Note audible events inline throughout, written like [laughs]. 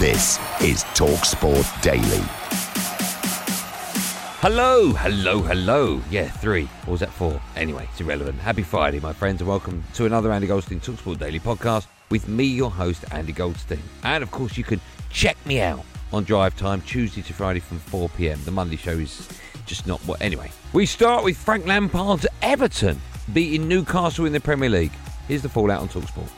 This is TalkSport Daily. Hello, hello, hello. Yeah, three. Or was that four? Anyway, it's irrelevant. Happy Friday, my friends, and welcome to another Andy Goldstein Talksport Daily podcast with me, your host, Andy Goldstein. And of course, you can check me out on Drive Time Tuesday to Friday from 4 pm. The Monday show is just not what. Anyway, we start with Frank Lampard's Everton beating Newcastle in the Premier League. Here's the fallout on Talksport.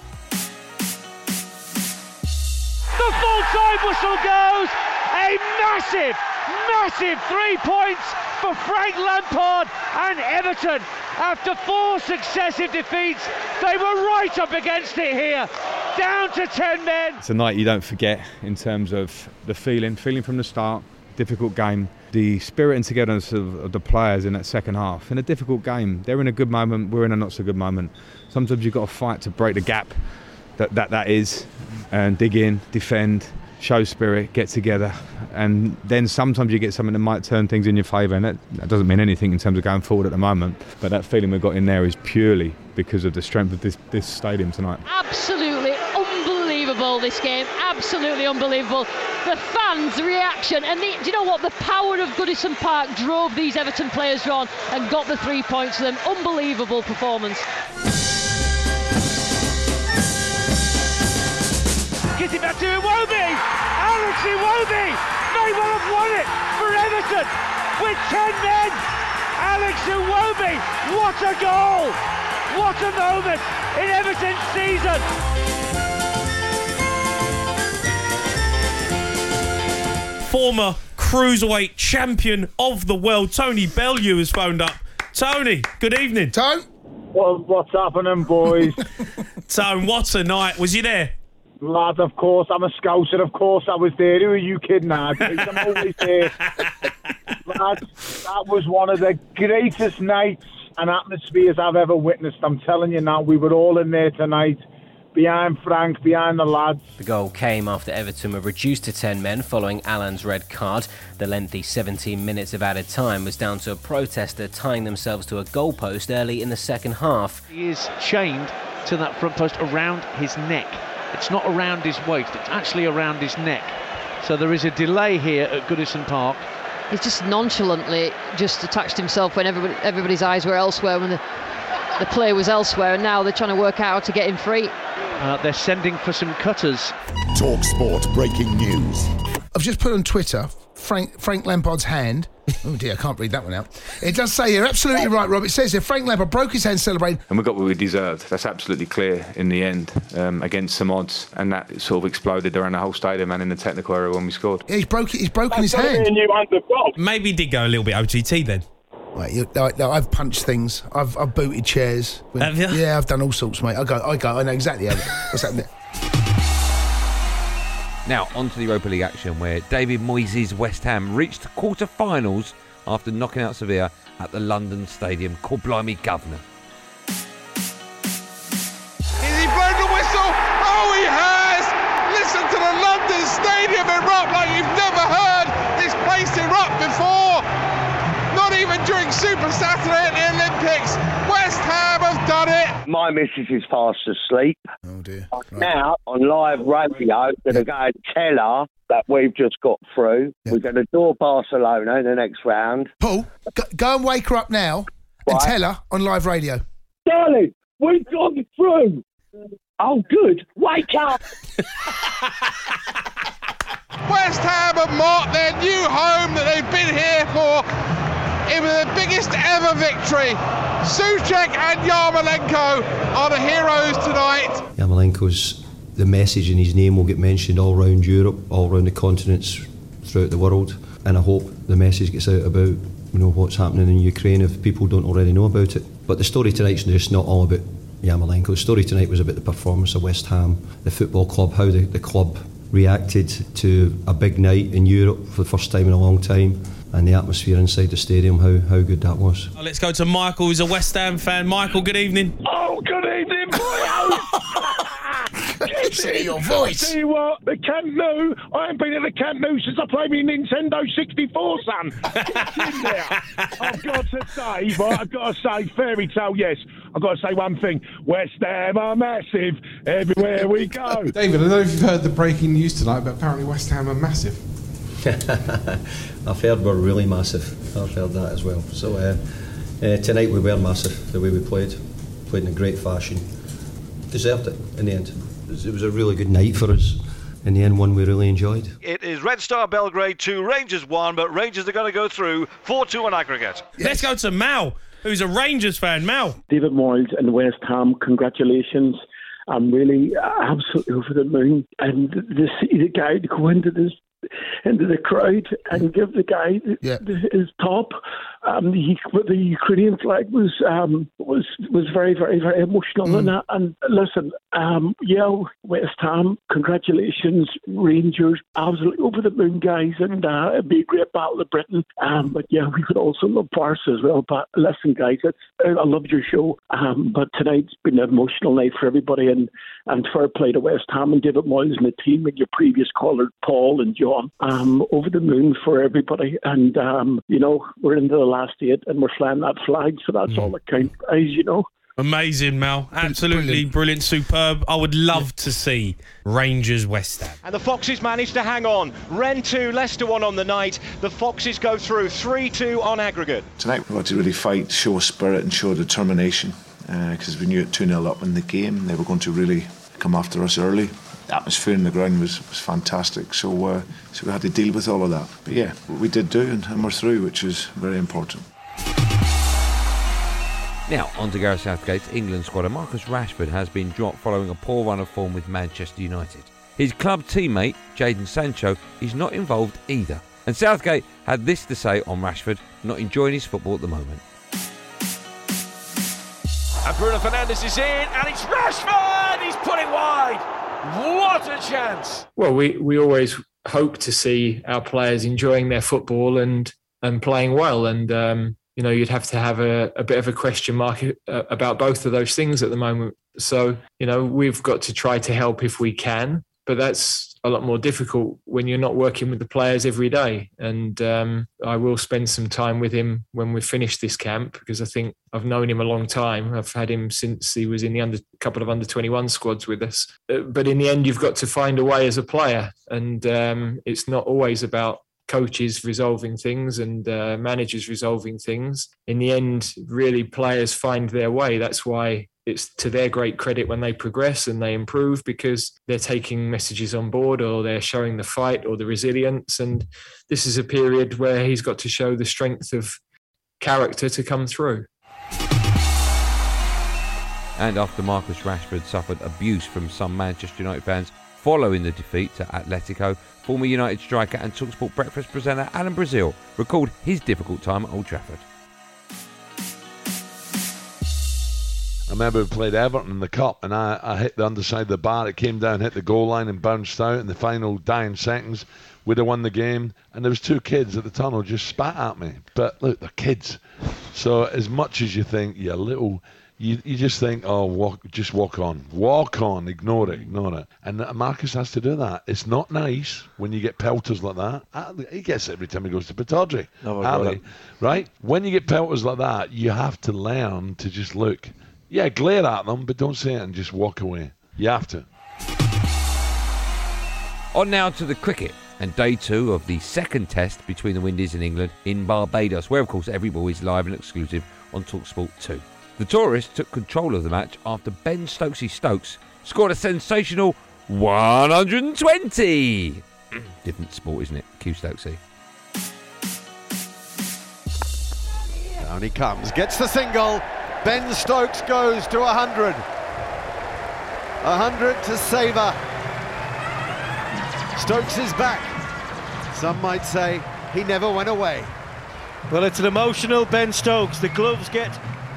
Whistle goes. A massive, massive three points for Frank Lampard and Everton. After four successive defeats, they were right up against it here. Down to 10 men. It's a night you don't forget in terms of the feeling, feeling from the start, difficult game, the spirit and togetherness of, of the players in that second half. In a difficult game, they're in a good moment, we're in a not so good moment. Sometimes you've got to fight to break the gap that that, that is and dig in, defend, show spirit, get together. And then sometimes you get something that might turn things in your favour. And that, that doesn't mean anything in terms of going forward at the moment. But that feeling we've got in there is purely because of the strength of this, this stadium tonight. Absolutely unbelievable, this game. Absolutely unbelievable. The fans' reaction. And the, do you know what? The power of Goodison Park drove these Everton players on and got the three points for them. Unbelievable performance. Gets it back to Iwobi. Alex Iwobi may well have won it for Everton with 10 men. Alex Iwobi, what a goal! What a moment in Everton's season. Former cruiserweight champion of the world, Tony Bellew, has phoned up. Tony, good evening. Tone? Well, what's happening, boys? [laughs] Tone, what a night. Was you there? Lad, of course, I'm a scouser. Of course, I was there. Who are you kidding, Ad? I'm always there. [laughs] Lad, that was one of the greatest nights and atmospheres I've ever witnessed. I'm telling you now, we were all in there tonight, behind Frank, behind the lads. The goal came after Everton were reduced to 10 men following Alan's red card. The lengthy 17 minutes of added time was down to a protester tying themselves to a goalpost early in the second half. He is chained to that front post around his neck. It's not around his waist, it's actually around his neck. So there is a delay here at Goodison Park. He's just nonchalantly just attached himself when everybody, everybody's eyes were elsewhere, when the, the play was elsewhere, and now they're trying to work out how to get him free. Uh, they're sending for some cutters. Talk Sport breaking news. I've just put on Twitter Frank Frank Lampard's hand. Oh dear, I can't read that one out. It does say you're absolutely right, Rob. It says here Frank Lampard broke his hand celebrating. And we got what we deserved. That's absolutely clear in the end um, against some odds. And that sort of exploded around the whole stadium and in the technical area when we scored. Yeah, he's broke he's broken his hand. Maybe he did go a little bit OTT then. Right, you, no, no, I've punched things. I've, I've booted chairs. When- Have you? Yeah, I've done all sorts, mate. I go, I go, I know exactly how, what's happening. Now, on to the Europa League action where David Moyes' West Ham reached the quarter-finals after knocking out Sevilla at the London Stadium. Call blimey governor. Has he blown the whistle? Oh, he has! Listen to the London Stadium erupt like you've never heard this place erupt before. Not even during Super Saturday at Olympics. West Ham have done it. My missus is fast asleep. Oh dear. Now, on live radio, we're going to go and tell her that we've just got through. We're going to door Barcelona in the next round. Paul, go, go and wake her up now and Right. tell her on live radio. Darling, we've gone through. Oh, good. Wake up. [laughs] West Ham have marked their new home that they've been here for. It was the biggest ever victory. Soucek and Yarmolenko are the heroes tonight. Yarmolenko's the message in his name will get mentioned all around Europe, all around the continents, throughout the world, and I hope the message gets out about you know what's happening in Ukraine if people don't already know about it. But the story tonight's just not all about Yarmolenko. The story tonight was about the performance of West Ham, the football club, how the, the club reacted to a big night in Europe for the first time in a long time. And the atmosphere inside the stadium, how, how good that was. Oh, let's go to Michael, who's a West Ham fan. Michael, good evening. Oh, good evening, boy. [laughs] Say your voice. I tell you what, the Camp Nou, I haven't been at the Camp Nou since I played my Nintendo 64, son. Get in there. I've got to say, but I've got to say, fairy tale, yes. I've got to say one thing. West Ham are massive everywhere we go. David, I don't know if you've heard the breaking news tonight, but apparently West Ham are massive. [laughs] I've heard we're really massive. I've heard that as well. So uh, uh, tonight we were massive the way we played. Played in a great fashion. Deserved it in the end. It was, it was a really good night for us. In the end, one we really enjoyed. It is Red Star Belgrade 2, Rangers 1, but Rangers are going to go through 4 2 on aggregate. Let's go to Mal, who's a Rangers fan. Mal. David Moyes and West Ham, congratulations. I'm really absolutely over the moon. And to see the guy to go into this into the crowd and give the guy Yeah. his top. Um, he, the Ukrainian flag was um, was was very very very emotional and that. And listen, um, yeah, West Ham, congratulations, Rangers, absolutely over the moon, guys, and uh, it'd be a great battle of Britain. Um, but yeah, we could also love Barca as well. But listen, guys, it's, I loved your show, um, but tonight's been an emotional night for everybody, and and fair play to West Ham and David Moyes and the team and your previous caller Paul and John. Um, over the moon for everybody, and um, you know we're into the last eight and we're flying that flag, so that's all that counts, guys. You know. Amazing, Mel. Absolutely brilliant. superb. I would love to see Rangers West Ham. And the Foxes managed to hang on. Rennes 2, Leicester 1 on the night. The Foxes go through 3 2 on aggregate. Tonight we wanted to really fight, show spirit and show determination because we knew it 2 0 up in the game. They were going to really come after us early. The atmosphere in the ground was, was fantastic, so uh, so we had to deal with all of that. But yeah, we did do, and, and we're through, which is very important. Now, on to Gareth Southgate's England squad. And Marcus Rashford has been dropped following a poor run of form with Manchester United. His club teammate, Jadon Sancho, is not involved either. And Southgate had this to say on Rashford not enjoying his football at the moment. And Bruno Fernandes is in, and it's Rashford! He's put it wide! What a chance! Well, we, we always hope to see our players enjoying their football and and playing well. And um, you know, you'd have to have a, a bit of a question mark uh, about both of those things at the moment. So you know, we've got to try to help if we can, but that's a lot more difficult when you're not working with the players every day. And um, I will spend some time with him when we finish this camp because I think I've known him a long time. I've had him since he was in the under couple of under 21 squads with us. Uh, But in the end, you've got to find a way as a player, and um, it's not always about coaches resolving things and uh, managers resolving things. In the end, really players find their way. That's why it's to their great credit when they progress and they improve because they're taking messages on board or they're showing the fight or the resilience. And this is a period where he's got to show the strength of character to come through. And after Marcus Rashford suffered abuse from some Manchester United fans following the defeat to Atletico, former United striker and Talksport breakfast presenter Alan Brazil recalled his difficult time at Old Trafford. I remember we played Everton in the cup, and I, I hit the underside of the bar. It came down, hit the goal line, and bounced out. In the final dying seconds, we'd have won the game. And there was two kids at the tunnel just spat at me. But look, they're kids. So as much as you think you're little, you, you just think, oh, walk, just walk on, walk on, ignore it, ignore it. And Marcus has to do that. It's not nice when you get pelters like that. Ah, He gets it every time he goes to Pittodrie. No, Ali, right? When you get pelters like that, you have to learn to just look. Yeah, glare at them, but don't say it and just walk away. You have to. On now to the cricket and day two of the second test between the Windies and England in Barbados, where of course every ball is live and exclusive on Talksport 2. The tourists took control of the match after Ben Stokesy Stokes scored a sensational 120. [clears throat] Different sport, isn't it? Q Stokesy. Down he comes, gets the single. Ben Stokes goes to 100. 100 to Saver. Stokes is back. Some might say he never went away. Well, it's an emotional Ben Stokes. The gloves get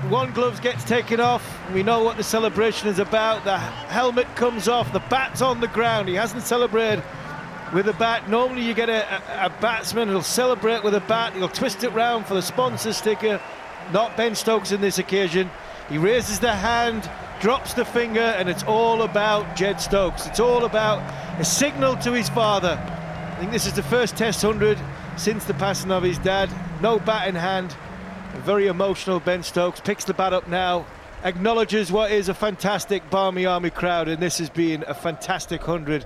one glove gets taken off. We know what the celebration is about. The helmet comes off. The bat's on the ground. He hasn't celebrated with a bat. Normally, you get a, a, a batsman who'll celebrate with a bat. He'll twist it round for the sponsor sticker. Not Ben Stokes in this occasion. He raises the hand, drops the finger, and it's all about Ged Stokes. It's all about a signal to his father. I think this is the first Test 100 since the passing of his dad. No bat in hand. A very emotional Ben Stokes picks the bat up now, acknowledges what is a fantastic Barmy Army crowd, and this has been a fantastic 100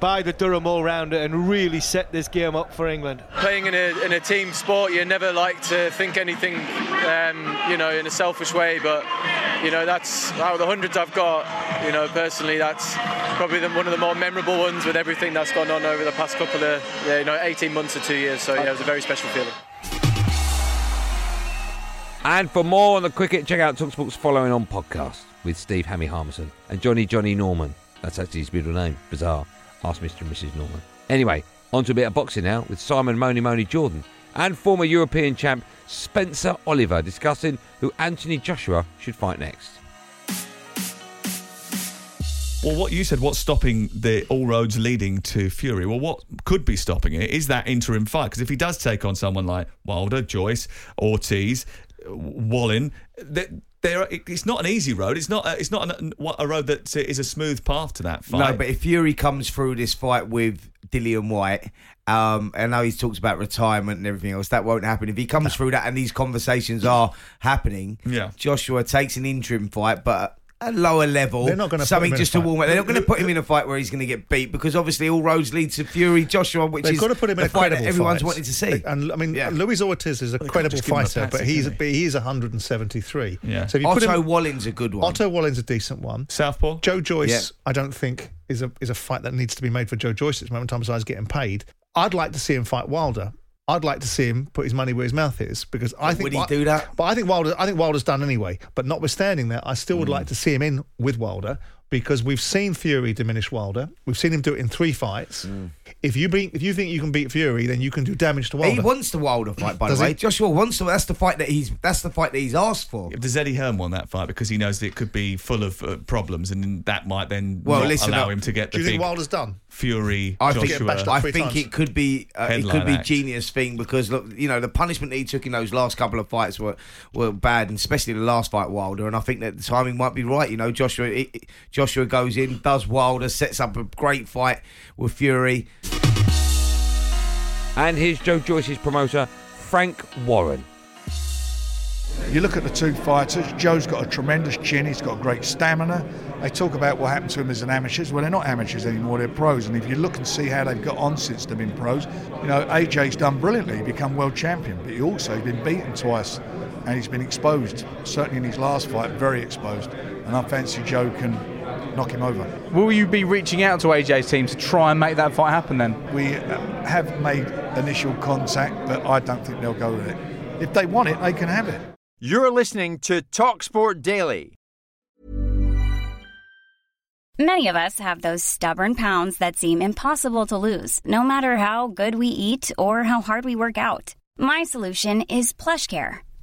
by the Durham all-rounder and really set this game up for England. Playing in a, in a team sport, you never like to think anything, um, you know, in a selfish way. But you know, that's out of the hundreds I've got. You know, personally, that's probably the, one of the more memorable ones with everything that's gone on over the past couple of, you know, 18 months or two years. So yeah, it was a very special feeling. And for more on the cricket, check out Talksport's Following On podcast with Steve Hammy Harmison and Johnny Johnny Norman. That's actually his middle name. Bizarre. Ask Mr. and Mrs. Norman. Anyway, on to a bit of boxing now with Simon Moni Moni Jordan and former European champ Spencer Oliver discussing who Anthony Joshua should fight next. Well, what you said, what's stopping the all roads leading to Fury? Well, what could be stopping it is that interim fight. Because if he does take on someone like Wilder, Joyce, Ortiz, Wallin, there, it's not an easy road. It's not. A, it's not an, a road that is a smooth path to that fight. No, but if Fury comes through this fight with Dillian Whyte, um, I know he's talks about retirement and everything else. That won't happen. If he comes through that and these conversations are happening, yeah. Joshua takes an interim fight, but a lower level. They're not gonna put something him in a just to fight. warm up. They're not going to put him in a fight where he's going to get beat because obviously all roads lead to Fury Joshua, which They've is got to put him in a fight that everyone's fight. wanting to see. And I mean, Luis Ortiz is a can't credible just give him a fighter, but tactic, he's can he is 173. Yeah. So if you put Otto him, Wallin's a good one. Otto Wallin's a decent one. Southpaw. Joe Joyce, Yeah. I don't think is a is a fight that needs to be made for Joe Joyce at this moment in time. Besides getting paid, I'd like to see him fight Wilder. I'd like to see him put his money where his mouth is because I think Would he do that? But I think Wilder. I think Wilder's done anyway. But notwithstanding that, I still would hmm. like to see him in with Wilder because we've seen Fury diminish Wilder. We've seen him do it in three fights. If you beat, if you think you can beat Fury, then you can do damage to Wilder. He wants the Wilder fight, by the way. he? Joshua wants to. That's the fight that he's. That's the fight that he's asked for. Does Eddie Hearn want that fight because he knows that it could be full of uh, problems, and that might then Well, not listen allow up. him to get Do the you think Wilder's done? Fury I think, Joshua. I think it could be uh, it could be act. genius thing because look, you know the punishment that he took in those last couple of fights were were bad, and especially the last fight Wilder. And I think that the timing might be right. You know, Joshua it, it- Joshua goes in, does Wilder, sets up a great fight with Fury. And here's Joe Joyce's promoter, Frank Warren. You look at the two fighters, Joe's got a tremendous chin, he's got great stamina. They talk about what happened to him as an amateurs. Well, they're not amateurs anymore, they're pros. And if you look and see how they've got on since they've been pros, you know, AJ's done brilliantly, become world champion, but he also has been beaten twice and he's been exposed, certainly in his last fight, very exposed. And I fancy Joe can knock him over. Will you be reaching out to AJ's team to try and make that fight happen then? We uh, have made initial contact, but I don't think they'll go with it. If they want it, they can have it. You're listening to TalkSport Daily. Many of us have those stubborn pounds that seem impossible to lose, no matter how good we eat or how hard we work out. My solution is PlushCare.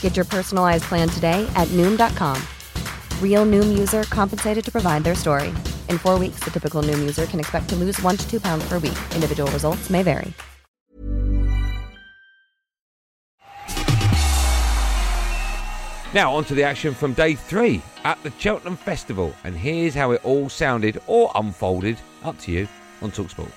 Get your personalized plan today at Noom.com. Real Noom user compensated to provide their story. In four weeks, the typical Noom user can expect to lose one to two pounds per week. Individual results may vary. Now, on to the action from day three at the Cheltenham Festival. And here's how it all sounded or unfolded, up to you, on Talksport.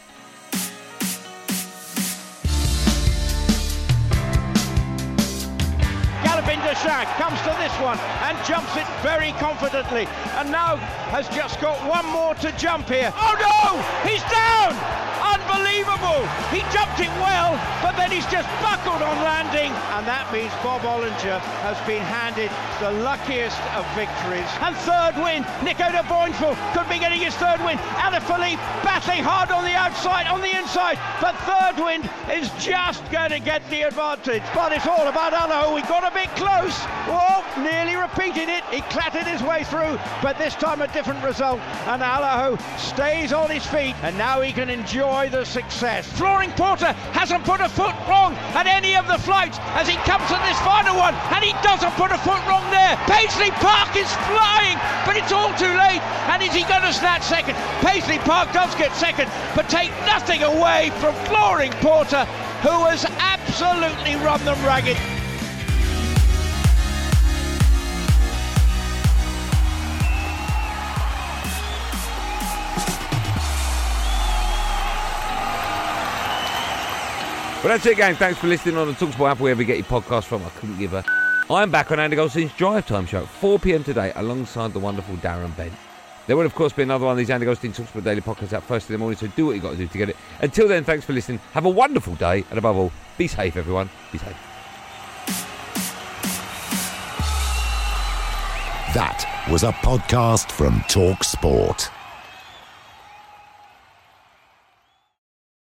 Deshac comes to this one and jumps it very confidently. And now has just got one more to jump here. Oh no! He's down! Unbelievable! He jumped it well, but then he's just buckled on landing. And that means Bob Olinger has been handed the luckiest of victories. And third win, Nico de Boinville could be getting his third win. Alaphilippe battling hard on the outside, on the inside, but third win is just going to get the advantage. But it's all about Allaho. We got a bit close. Oh, nearly repeated it. He clattered his way through, but this time a different result. And Allaho stays on his feet, and now he can enjoy the success. Flooring Porter hasn't put a foot wrong at any of the flights as he comes to this final one, and he doesn't put a foot wrong there. Paisley Park is flying, but it's all too late. And is he going to snatch second? Paisley Park does get second, but take nothing away from Flooring Porter, who has absolutely run them ragged. Well, that's it, gang. Thanks for listening on the Talksport app, wherever you get your podcast from. I couldn't give a. I'm back on Andy Goldstein's Drive Time show at 4 pm today alongside the wonderful Darren Bent. There will, of course, be another one of these Andy Goldstein Talksport Daily podcasts out first in the morning, so do what you got to do to get it. Until then, thanks for listening. Have a wonderful day, and above all, be safe, everyone. Be safe. That was a podcast from Talk Sport.